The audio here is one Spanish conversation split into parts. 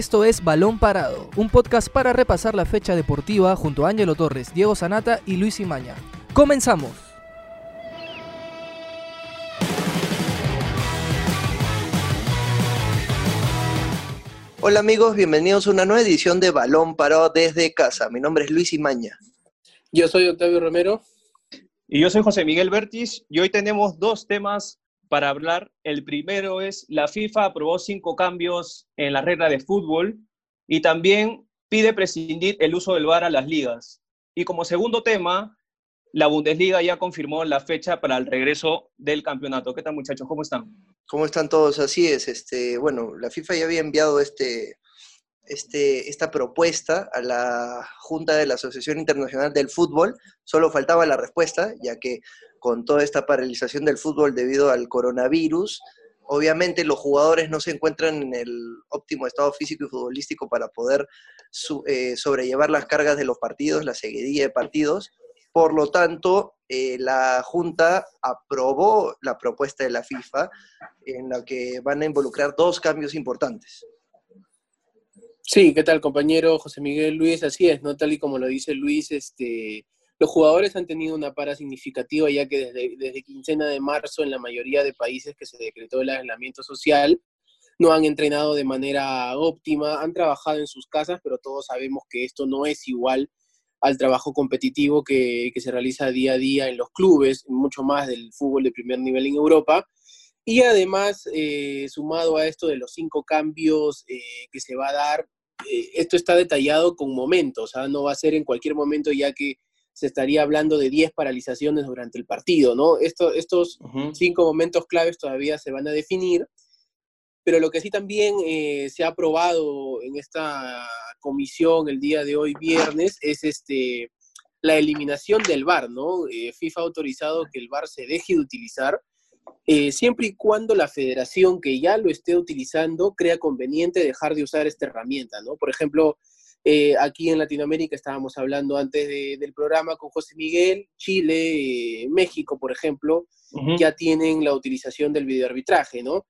Esto es Balón Parado, un podcast para repasar la fecha deportiva junto a Ángelo Torres, Diego Sanata y Luis Imaña. ¡Comenzamos! Hola amigos, bienvenidos a una nueva edición de Balón Parado desde casa. Mi nombre es Luis Imaña. Yo soy Octavio Romero. Y yo soy José Miguel Bertis y hoy tenemos dos temas para hablar. El primero es la FIFA aprobó cinco cambios en la regla de fútbol y también pide prescindir el uso del VAR a las ligas. Y como segundo tema, la Bundesliga ya confirmó la fecha para el regreso del campeonato. ¿Qué tal muchachos? ¿Cómo están? ¿Cómo están todos? Así es. Este, bueno, la FIFA ya había enviado este, este, esta propuesta a la Junta de la Asociación Internacional del Fútbol. Solo faltaba la respuesta, ya que con toda esta paralización del fútbol debido al coronavirus, obviamente los jugadores no se encuentran en el óptimo estado físico y futbolístico para poder eh, sobrellevar las cargas de los partidos, la seguidilla de partidos. Por lo tanto, eh, la Junta aprobó la propuesta de la FIFA en la que van a involucrar dos cambios importantes. Sí, ¿qué tal compañero José Miguel Luis? Así es, ¿no? Tal y como lo dice Luis, este, los jugadores han tenido una para significativa ya que desde, desde quincena de marzo en la mayoría de países que se decretó el aislamiento social no han entrenado de manera óptima, han trabajado en sus casas, pero todos sabemos que esto no es igual al trabajo competitivo que, se realiza día a día en los clubes, mucho más del fútbol de primer nivel en Europa. Y además, eh, sumado a esto de los cinco cambios eh, que se va a dar, esto está detallado con momentos, sea, no va a ser en cualquier momento ya que se estaría hablando de 10 paralizaciones durante el partido, ¿no? Esto, estos cinco momentos claves todavía se van a definir, pero lo que sí también se ha aprobado en esta comisión el día de hoy, viernes, es este, la eliminación del VAR, ¿no? Eh, FIFA ha autorizado que el VAR se deje de utilizar, eh, siempre y cuando la federación que ya lo esté utilizando crea conveniente dejar de usar esta herramienta, ¿no? Por ejemplo, eh, aquí en Latinoamérica estábamos hablando antes del programa con José Miguel, Chile, México, por ejemplo, ya tienen la utilización del videoarbitraje, ¿no?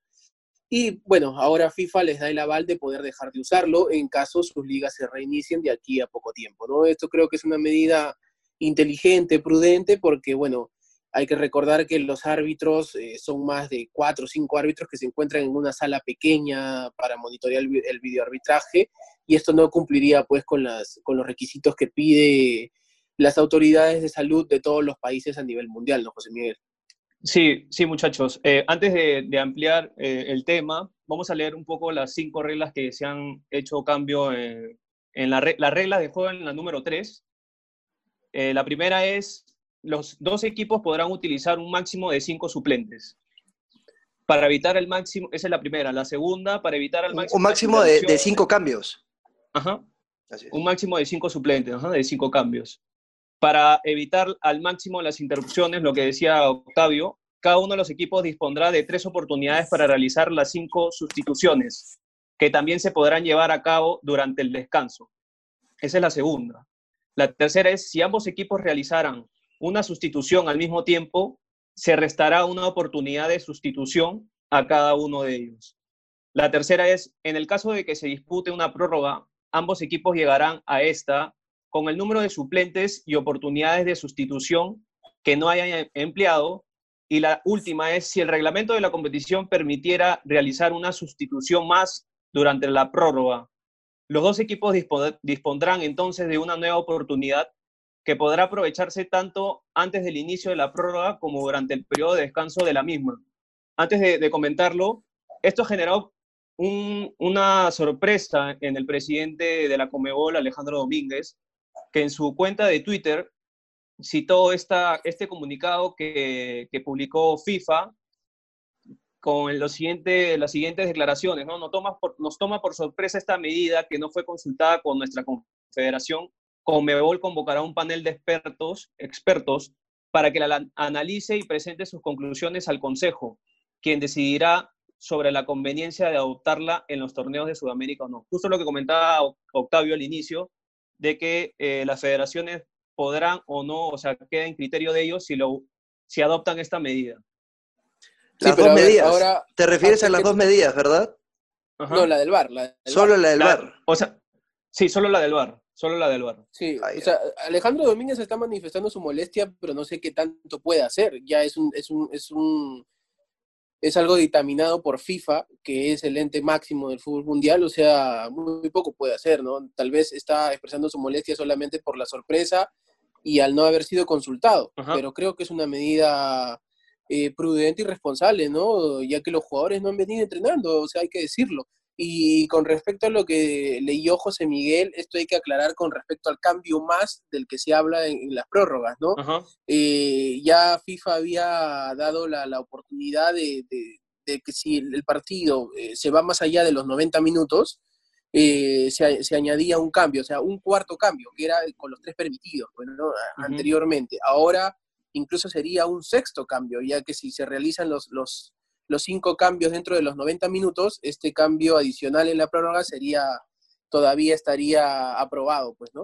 Y bueno, ahora FIFA les da el aval de poder dejar de usarlo en caso sus ligas se reinicien de aquí a poco tiempo, ¿no? Esto creo que es una medida inteligente, prudente, porque bueno, hay que recordar que los árbitros eh, son más de cuatro o cinco árbitros que se encuentran en una sala pequeña para monitorear el, el videoarbitraje y esto no cumpliría pues con, los requisitos que pide las autoridades de salud de todos los países a nivel mundial, ¿no, José Miguel? Sí, sí, muchachos. Eh, antes de, ampliar eh, el tema, vamos a leer un poco las cinco reglas que se han hecho cambio en, la, regla de juego en la número 3. Eh, la primera es, los dos equipos podrán utilizar un máximo de cinco suplentes. Para evitar el máximo, esa es la primera. La segunda, para evitar el máximo... Un máximo de, cinco cambios. Ajá. Un máximo de cinco suplentes, ajá, de cinco cambios para evitar al máximo las interrupciones, lo que decía Octavio, cada uno de los equipos dispondrá de tres oportunidades para realizar las cinco sustituciones, que también se podrán llevar a cabo durante el descanso. Esa es la segunda. La tercera es, si ambos equipos realizaran una sustitución al mismo tiempo, se restará una oportunidad de sustitución a cada uno de ellos. La tercera es, en el caso de que se dispute una prórroga, ambos equipos llegarán a esta con el número de suplentes y oportunidades de sustitución que no hayan empleado. Y la última es si el reglamento de la competición permitiera realizar una sustitución más durante la prórroga. Los dos equipos dispondrán entonces de una nueva oportunidad que podrá aprovecharse tanto antes del inicio de la prórroga como durante el periodo de descanso de la misma. Antes de, comentarlo, esto generó una sorpresa en el presidente de la Comebol, Alejandro Domínguez, que en su cuenta de Twitter citó esta, este comunicado que, publicó FIFA con las siguientes declaraciones. ¿no? Nos, toma nos toma por sorpresa esta medida que no fue consultada con nuestra confederación. Conmebol convocará un panel de expertos, expertos para que la analice y presente sus conclusiones al Consejo, quien decidirá sobre la conveniencia de adoptarla en los torneos de Sudamérica o no. Justo lo que comentaba Octavio al inicio, de que eh, las federaciones podrán o no, o sea, queda en criterio de ellos si, lo, si adoptan esta medida. Las dos medidas. Ahora, Te refieres a las dos medidas, ¿verdad? No, la del bar. solo la del bar. O sea, sí, solo la del bar. Solo la del bar. Sí, ah, o sea, Alejandro Domínguez está manifestando su molestia, pero no sé qué tanto puede hacer. Ya es un, es un, es un, es algo dictaminado por FIFA, que es el ente máximo del fútbol mundial, o sea, muy, poco puede hacer, ¿no? Tal vez está expresando su molestia solamente por la sorpresa y al no haber sido consultado, pero creo que es una medida eh, prudente y responsable, ¿no? Ya que los jugadores no han venido entrenando, o sea, hay que decirlo. Y con respecto a lo que leyó José Miguel, esto hay que aclarar con respecto al cambio más del que se habla en, las prórrogas, ¿no? Eh, ya FIFA había dado la, oportunidad de, que si el partido eh, se va más allá de los 90 minutos, eh, se, añadía un cambio, o sea, un cuarto cambio, que era con los tres permitidos, pues, anteriormente. Ahora incluso sería un sexto cambio, ya que si se realizan los, los los cinco cambios dentro de los 90 minutos, este cambio adicional en la prórroga sería, todavía estaría aprobado, pues, ¿no?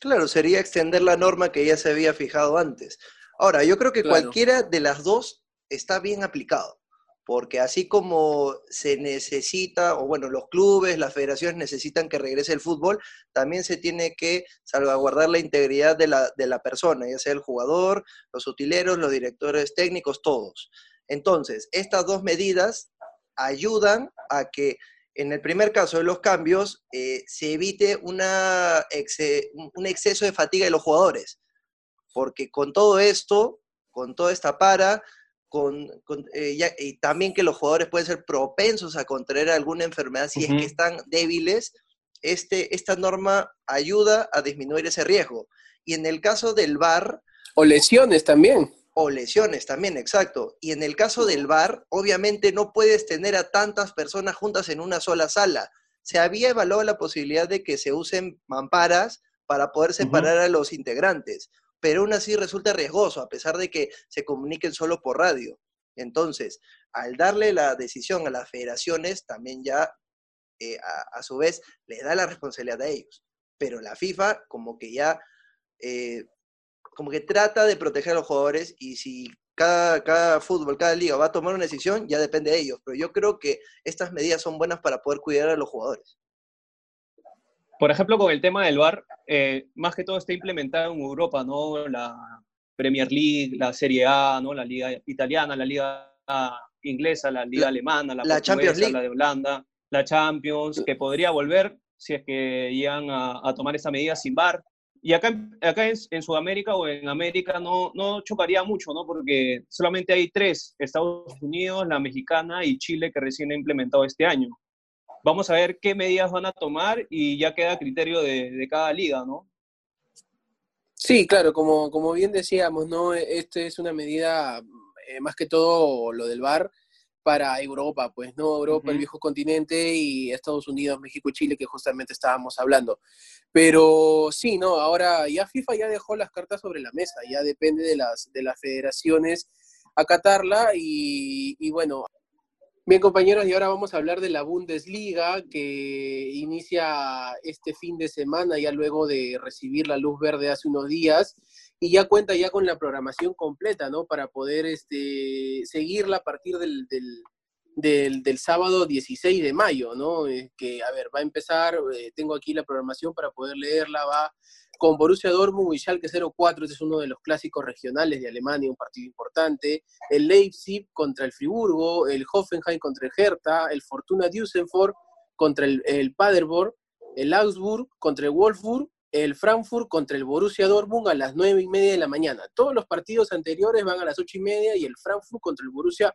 Claro, sería extender la norma que ya se había fijado antes. Ahora, yo creo que cualquiera de las dos está bien aplicado, porque así como se necesita, o bueno, los clubes, las federaciones necesitan que regrese el fútbol, también se tiene que salvaguardar la integridad de la, de la persona, ya sea el jugador, los utileros, los directores técnicos, todos. Entonces, estas dos medidas ayudan a que en el primer caso de los cambios eh, se evite una un exceso de fatiga de los jugadores, porque con todo esto, con toda esta para, con, eh, y también que los jugadores pueden ser propensos a contraer alguna enfermedad si es que están débiles, este, esta norma ayuda a disminuir ese riesgo. Y en el caso del VAR... O lesiones también o lesiones también, exacto. Y en el caso del bar, obviamente no puedes tener a tantas personas juntas en una sola sala. Se había evaluado la posibilidad de que se usen mamparas para poder separar a los integrantes, pero aún así resulta riesgoso, a pesar de que se comuniquen solo por radio. Entonces, al darle la decisión a las federaciones, también ya eh, a, su vez le da la responsabilidad a ellos. Pero la FIFA como que ya eh, como que trata de proteger a los jugadores y si cada, cada fútbol, cada liga va a tomar una decisión, ya depende de ellos. Pero yo creo que estas medidas son buenas para poder cuidar a los jugadores. Por ejemplo, con el tema del VAR, eh, más que todo está implementado en Europa, ¿no? La Premier League, la Serie A, ¿no? La Liga Italiana, la Liga Inglesa, la Liga Alemana, la, Champions League. la de Holanda, la Champions, que podría volver si es que llegan a, a tomar esa medida sin VAR. Y acá, acá en, Sudamérica o en América no, no chocaría mucho, ¿no? Porque solamente hay tres, Estados Unidos, la mexicana y Chile, que recién ha implementado este año. Vamos a ver qué medidas van a tomar y ya queda a criterio de, de cada liga, ¿no? Sí, claro, como, como bien decíamos, ¿no? Este es una medida, eh, más que todo lo del VAR, para Europa, pues, ¿no? Europa, el viejo continente y Estados Unidos, México y Chile, que justamente estábamos hablando. Pero sí, ¿no? Ahora ya FIFA ya dejó las cartas sobre la mesa, ya depende de las, de las federaciones acatarla y, y bueno. Bien, compañeros, y ahora vamos a hablar de la Bundesliga que inicia este fin de semana, ya luego de recibir la luz verde hace unos días y ya cuenta ya con la programación completa, ¿no? Para poder este, seguirla a partir del, del, sábado 16 de mayo, ¿no? que, a ver, va a empezar, eh, tengo aquí la programación para poder leerla, va con Borussia Dortmund y Schalke 04, este es uno de los clásicos regionales de Alemania, un partido importante, el Leipzig contra el Friburgo, el Hoffenheim contra el Hertha, el Fortuna Düsseldorf contra el, el Paderborn, el Augsburg contra el Wolfsburg el Frankfurt contra el Borussia Dortmund a las nueve y media de la mañana. Todos los partidos anteriores van a las ocho y media y el Frankfurt contra el Borussia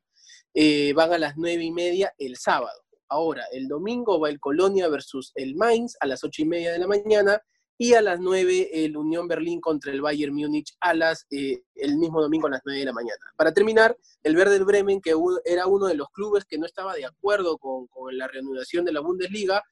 eh, van a las nueve y media el sábado. Ahora, el domingo va el Colonia versus el Mainz a las ocho y media de la mañana y a las nueve el Unión Berlín contra el Bayern Múnich a las, eh, el mismo domingo a las nueve de la mañana. Para terminar, el Werder Bremen, que era uno de los clubes que no estaba de acuerdo con, con la reanudación de la Bundesliga,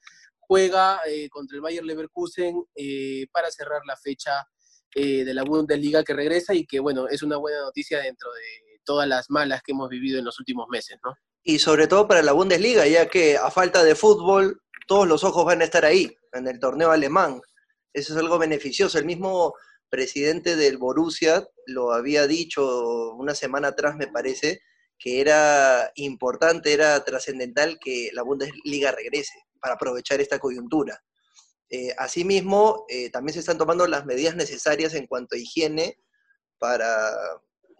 juega eh, contra el Bayer Leverkusen eh, para cerrar la fecha eh, de la Bundesliga que regresa y que, bueno, es una buena noticia dentro de todas las malas que hemos vivido en los últimos meses, ¿no? Y sobre todo para la Bundesliga, ya que a falta de fútbol, todos los ojos van a estar ahí, en el torneo alemán. Eso es algo beneficioso. El mismo presidente del Borussia lo había dicho una semana atrás, me parece, que era importante, era trascendental que la Bundesliga regrese para aprovechar esta coyuntura. Eh, asimismo, eh, también se están tomando las medidas necesarias en cuanto a higiene para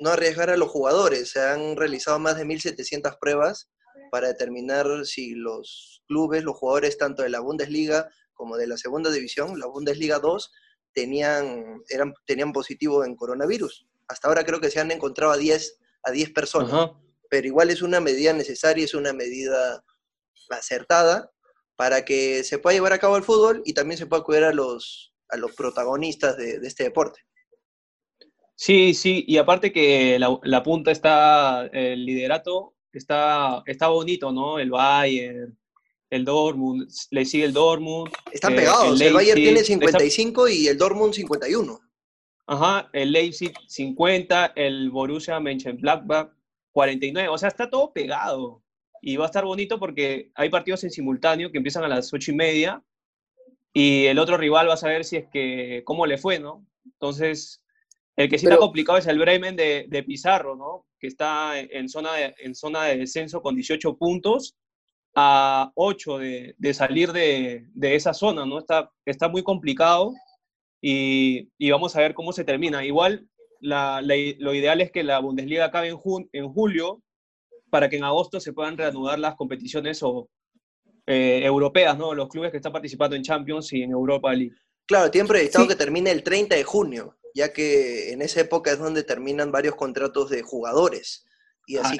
no arriesgar a los jugadores. Se han realizado más de 1.700 pruebas para determinar si los clubes, los jugadores tanto de la Bundesliga como de la segunda división, la Bundesliga 2, tenían, eran, tenían positivo en coronavirus. Hasta ahora creo que se han encontrado a 10, a 10 personas, pero igual es una medida necesaria, es una medida acertada para que se pueda llevar a cabo el fútbol y también se pueda cuidar a los, a los protagonistas de, este deporte. Sí, sí, y aparte que la, punta está, el liderato está, está bonito, ¿no? El Bayern, el Dortmund, le sigue el Dortmund. Están eh, pegados, el, Bayern tiene 55 y el Dortmund 51. Ajá, el Leipzig 50, el Borussia Mönchengladbach 49, o sea, está todo pegado. Y va a estar bonito porque hay partidos en simultáneo que empiezan a las 8 y media y el otro rival va a saber si es que, cómo le fue, ¿no? Entonces, el que sí está complicado es el Bremen de, de, Pizarro, ¿no? Que está en zona, de, en zona de descenso con 18 puntos a 8 de, de salir de, de, esa zona, ¿no? Está, está muy complicado y, y, vamos a ver cómo se termina. Igual, la, lo ideal es que la Bundesliga acabe en, en julio para que en agosto se puedan reanudar las competiciones o, eh, europeas, ¿no? Los clubes que están participando en Champions y en Europa League. Claro, tienen proyectado que termine el 30 de junio, ya que en esa época es donde terminan varios contratos de jugadores. Y así,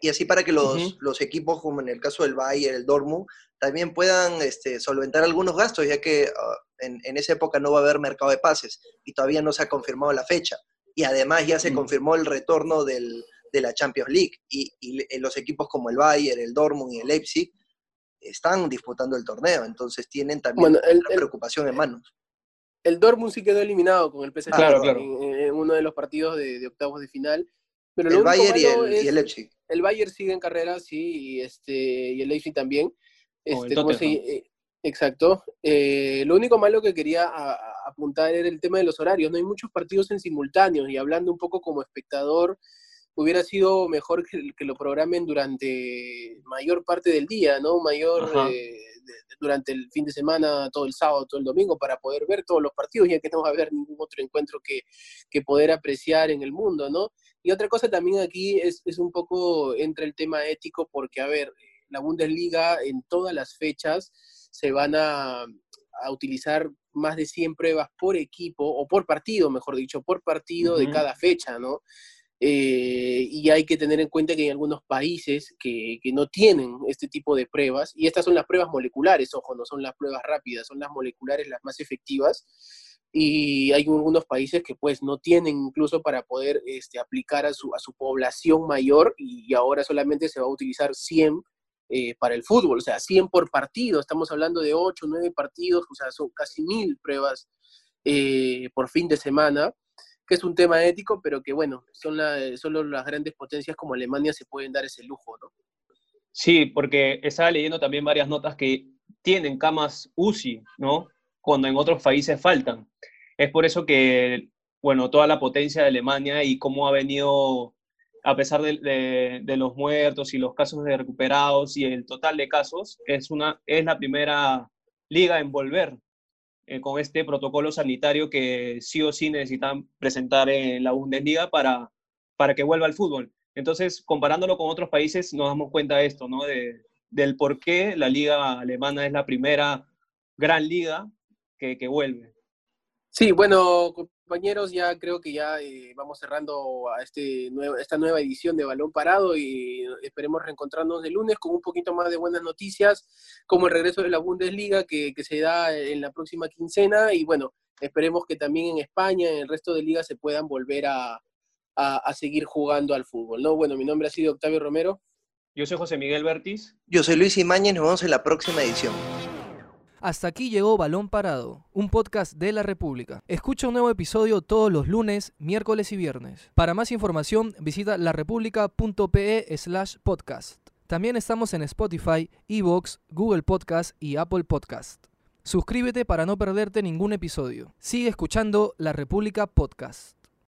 y, así, para que los, los, equipos, como en el caso del Bayern, el Dortmund, también puedan este, solventar algunos gastos, ya que ah, en, en, esa época no va a haber mercado de pases y todavía no se ha confirmado la fecha. Y además ya se confirmó el retorno del, de la Champions League y, y, los equipos como el Bayern, el Dortmund y el Leipzig están disputando el torneo, entonces tienen también una preocupación en manos. El Dortmund sí quedó eliminado con el PSG En, uno de los partidos de octavos de final pero el Bayern y el, Leipzig. El Bayern sigue en carrera, sí, y, este, y el Leipzig también. Este, eh, exacto. Eh, lo único malo que quería apuntar era el tema de los horarios. No hay muchos partidos en simultáneo y hablando un poco como espectador, hubiera sido mejor que, lo programen durante mayor parte del día, ¿no? Mayor eh, durante el fin de semana, todo el sábado, todo el domingo, para poder ver todos los partidos, ya que no va a haber ningún otro encuentro que, que poder apreciar en el mundo, ¿no? Y otra cosa también aquí es, es un poco entre el tema ético, porque, a ver, la Bundesliga en todas las fechas se van a, a utilizar más de 100 pruebas por equipo, o por partido, mejor dicho, por partido de cada fecha, ¿no? Eh, y hay que tener en cuenta que hay algunos países que, que, no tienen este tipo de pruebas, y estas son las pruebas moleculares, ojo, no son las pruebas rápidas, son las moleculares las más efectivas, y hay algunos países que pues no tienen incluso para poder este, aplicar a su, a su población mayor y, ahora solamente se va a utilizar 100 eh, para el fútbol, o sea, 100 por partido, estamos hablando de 8, 9 partidos, o sea, son casi mil pruebas eh, por fin de semana, que es un tema ético, pero que bueno, son la, solo las grandes potencias como Alemania se pueden dar ese lujo, ¿no? Sí, porque estaba leyendo también varias notas que tienen camas UCI, ¿no? cuando en otros países faltan. Es por eso que, bueno, toda la potencia de Alemania y cómo ha venido, a pesar de, los muertos y los casos de recuperados y el total de casos, es, una, es la primera liga en volver eh, con este protocolo sanitario que sí o sí necesitan presentar en la Bundesliga para, para que vuelva al fútbol. Entonces, comparándolo con otros países, nos damos cuenta de esto, ¿no? De, del por qué la liga alemana es la primera gran liga que, vuelve. Sí, bueno, compañeros, ya creo que ya eh, vamos cerrando a este esta nueva edición de Balón Parado y esperemos reencontrarnos el lunes con un poquito más de buenas noticias, como el regreso de la Bundesliga que, se da en la próxima quincena y bueno, esperemos que también en España, en el resto de ligas se puedan volver a, seguir jugando al fútbol, ¿no? Bueno, mi nombre ha sido Octavio Romero. Yo soy José Miguel Bertis. Yo soy Luis Imañez, nos vemos en la próxima edición. Hasta aquí llegó Balón Parado, un podcast de la República. Escucha un nuevo episodio todos los lunes, miércoles y viernes. Para más información, visita larepublica.pe slash podcast. También estamos en Spotify, Evox, Google Podcast y Apple Podcast. Suscríbete para no perderte ningún episodio. Sigue escuchando La República Podcast.